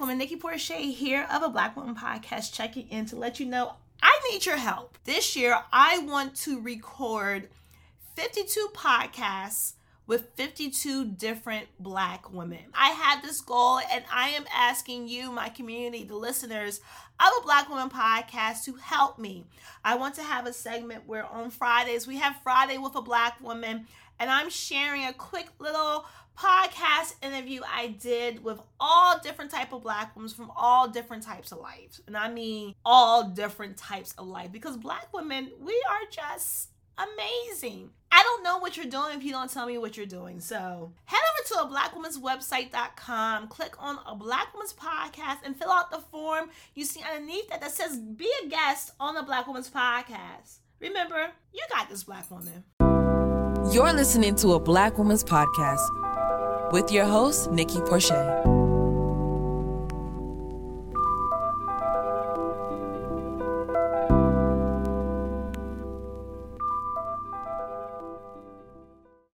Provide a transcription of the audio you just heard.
Woman, Nikki Porcher here of a Black Woman Podcast, checking in to let you know I need your help. This year, I want to record 52 podcasts with 52 different black women. I have this goal and I am asking you, my community, the listeners of a Black Woman podcast to help me. I want to have a segment where on Fridays we have Friday with a Black woman and I'm sharing a quick little interview I did with all different type of black women from all different types of lives. And I mean all different types of life because black women, we are just amazing. I don't know what you're doing if you don't tell me what you're doing. So head over to a black woman's website.com, click on a black woman's podcast, and fill out the form you see underneath that that says be a guest on the black woman's podcast. Remember, you got this black woman. You're listening to a black woman's podcast with your host, Nikki Porcher.